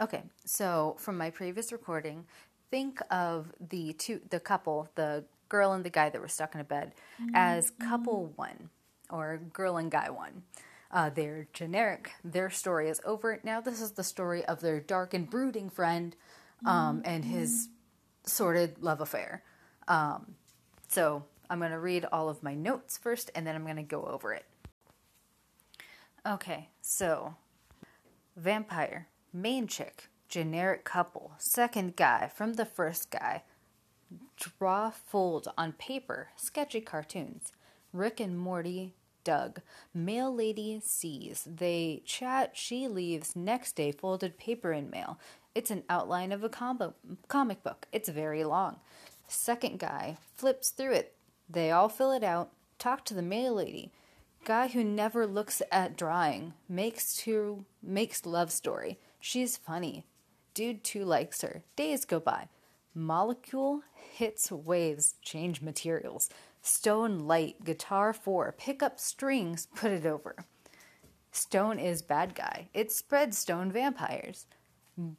Okay, so from my previous recording, think of the two, the couple, the girl and the guy that were stuck in a bed, as couple one or girl and guy one. Uh, they're generic. Their story is over. Now, this is the story of their dark and brooding friend um, and his sordid love affair. Um, so, I'm going to read all of my notes first and then I'm going to go over it. Okay, so vampire, main chick, generic couple, second guy from the first guy, draw fold on paper, sketchy cartoons, Rick and Morty, Doug, mail lady sees, they chat, she leaves, next day folded paper in mail. It's an outline of a combo, comic book. It's very long. Second guy flips through it. They all fill it out, talk to the mail lady. Guy who never looks at drawing makes to makes love story. She's funny. Dude too likes her. Days go by. Molecule hits waves, change materials. Stone light, guitar four, pick up strings, put it over. Stone is bad guy. It spreads stone vampires.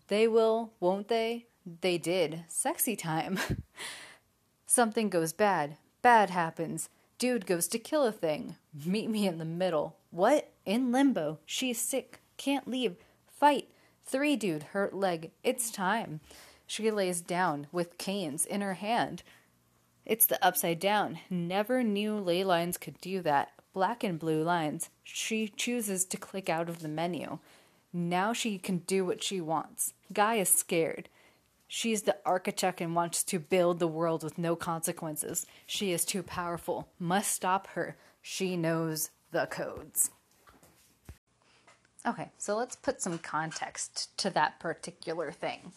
They will, won't they? They did. Sexy time. Something goes bad. Bad happens. Dude goes to kill a thing. Meet me in the middle. What? In limbo. She's sick. Can't leave. Fight. Three dude, hurt leg. It's time. She lays down with canes in her hand. It's the upside down. Never knew ley lines could do that. Black and blue lines. She chooses to click out of the menu. Now she can do what she wants. Guy is scared. She's the architect and wants to build the world with no consequences. She is too powerful. Must stop her. She knows the codes. Okay, so let's put some context to that particular thing.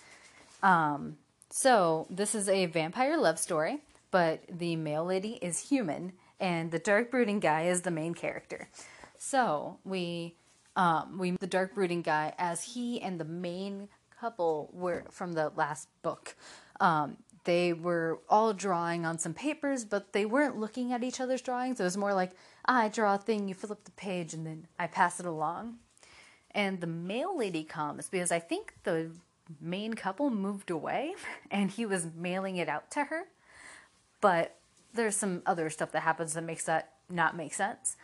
Um, so, this is a vampire love story, but the mail lady is human, and the dark brooding guy is the main character. So, we um, we the dark brooding guy as he and the main couple were from the last book. Um, they were all drawing on some papers, but they weren't looking at each other's drawings. It was more like ah, I draw a thing, you flip the page, and then I pass it along. And the mail lady comes because I think the main couple moved away and he was mailing it out to her. But there's some other stuff that happens that makes that not make sense.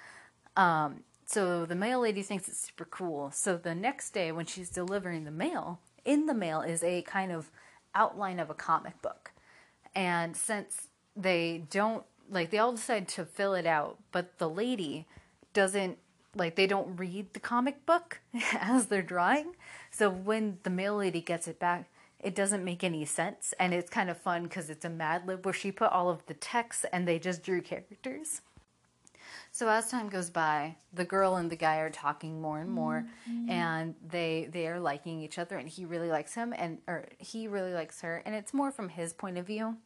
Um, so the mail lady thinks it's super cool. So the next day, when she's delivering the mail, in the mail is a kind of outline of a comic book. And since they don't, like, they all decide to fill it out, but the lady doesn't, like, they don't read the comic book as they're drawing. So when the mail lady gets it back, it doesn't make any sense. And it's kind of fun because it's a Mad Lib where she put all of the text and they just drew characters. So as time goes by, the girl and the guy are talking more and more, mm-hmm. and they they are liking each other, and he really likes him, and or he really likes her, and it's more from his point of view.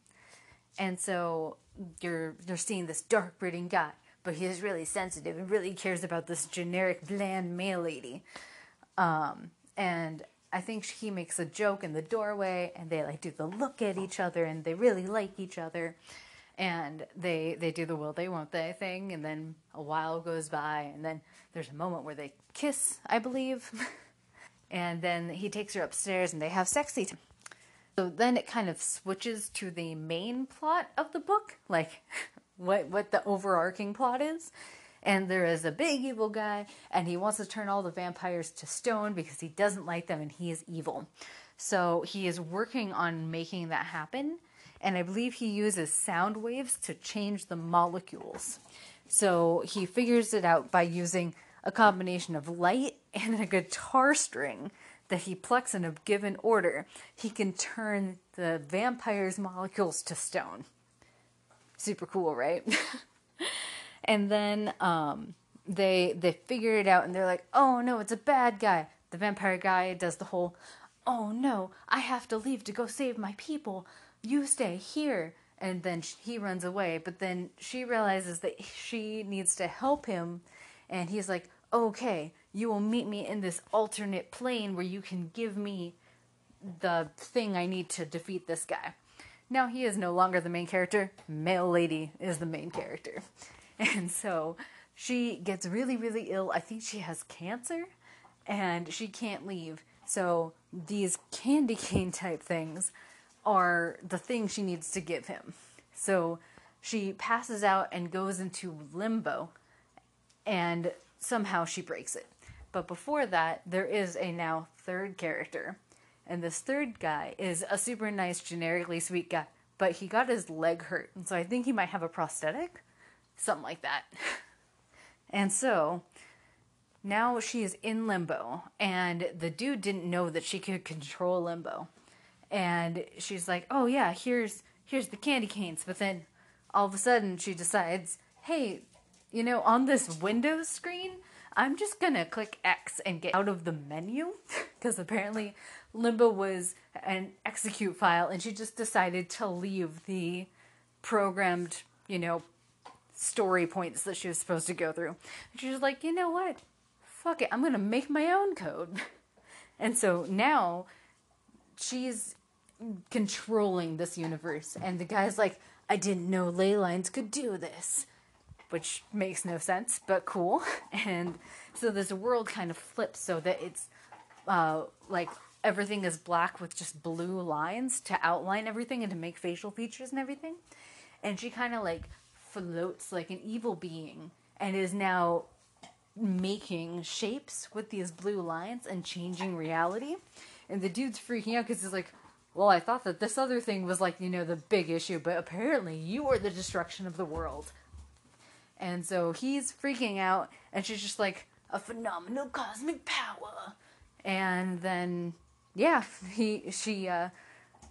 And so you're you're seeing this dark brooding guy, but he is really sensitive and really cares about this generic bland mail lady. Um, and I think he makes a joke in the doorway, and they like do the look at each other, and they really like each other. And they they do the will they won't they thing. And then a while goes by and then there's a moment where they kiss i believe. And then he takes her upstairs and they have sexy time. So then it kind of switches to the main plot of the book. Like what what the overarching plot is and there is a big evil guy and he wants to turn all the vampires to stone because he doesn't like them and he is evil so he is working on making that happen and I believe he uses sound waves to change the molecules. So he figures it out by using a combination of light and a guitar string that he plucks in a given order. He can turn the vampire's molecules to stone. Super cool, right? and then um, they they figure it out and they're like, "Oh no, it's a bad guy." The vampire guy does the whole, "Oh no, I have to leave to go save my people you stay here and then he runs away but then she realizes that she needs to help him and he's like okay you will meet me in this alternate plane where you can give me the thing i need to defeat this guy now he is no longer the main character mail lady is the main character and so she gets really really ill i think she has cancer and she can't leave So these candy cane type things are the thing she needs to give him. So she passes out and goes into limbo, and somehow she breaks it. But before that, there is a now third character. And this third guy is a super nice, generically sweet guy, but he got his leg hurt. And so I think he might have a prosthetic, something like that. and so now she is in limbo, and the dude didn't know that she could control limbo. And she's like, "Oh yeah, here's here's the candy canes." But then all of a sudden she decides, "Hey, you know, on this Windows screen, I'm just gonna click X and get out of the menu because apparently Limbo was an execute file, and she just decided to leave the programmed, you know, story points that she was supposed to go through. And she was like, you know what? Fuck it, I'm gonna make my own code. And so now she's controlling this universe, and the guy's like, I didn't know ley lines could do this which makes no sense, but cool. And so this world kind of flips so that it's uh, like everything is black with just blue lines to outline everything and to make facial features and everything. And she kind of like floats like an evil being and is now making shapes with these blue lines and changing reality. And the dude's freaking out because he's like, well, I thought that this other thing was like, you know, the big issue, but apparently you are the destruction of the world. And so he's freaking out, and she's just like, a phenomenal cosmic power. And then, yeah, he, she, uh,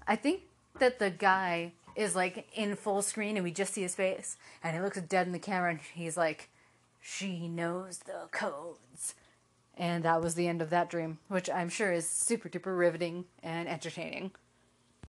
I think that the guy is like in full screen and we just see his face, and he looks dead in the camera, and he's like, she knows the codes. And that was the end of that dream, which I'm sure is super duper riveting and entertaining.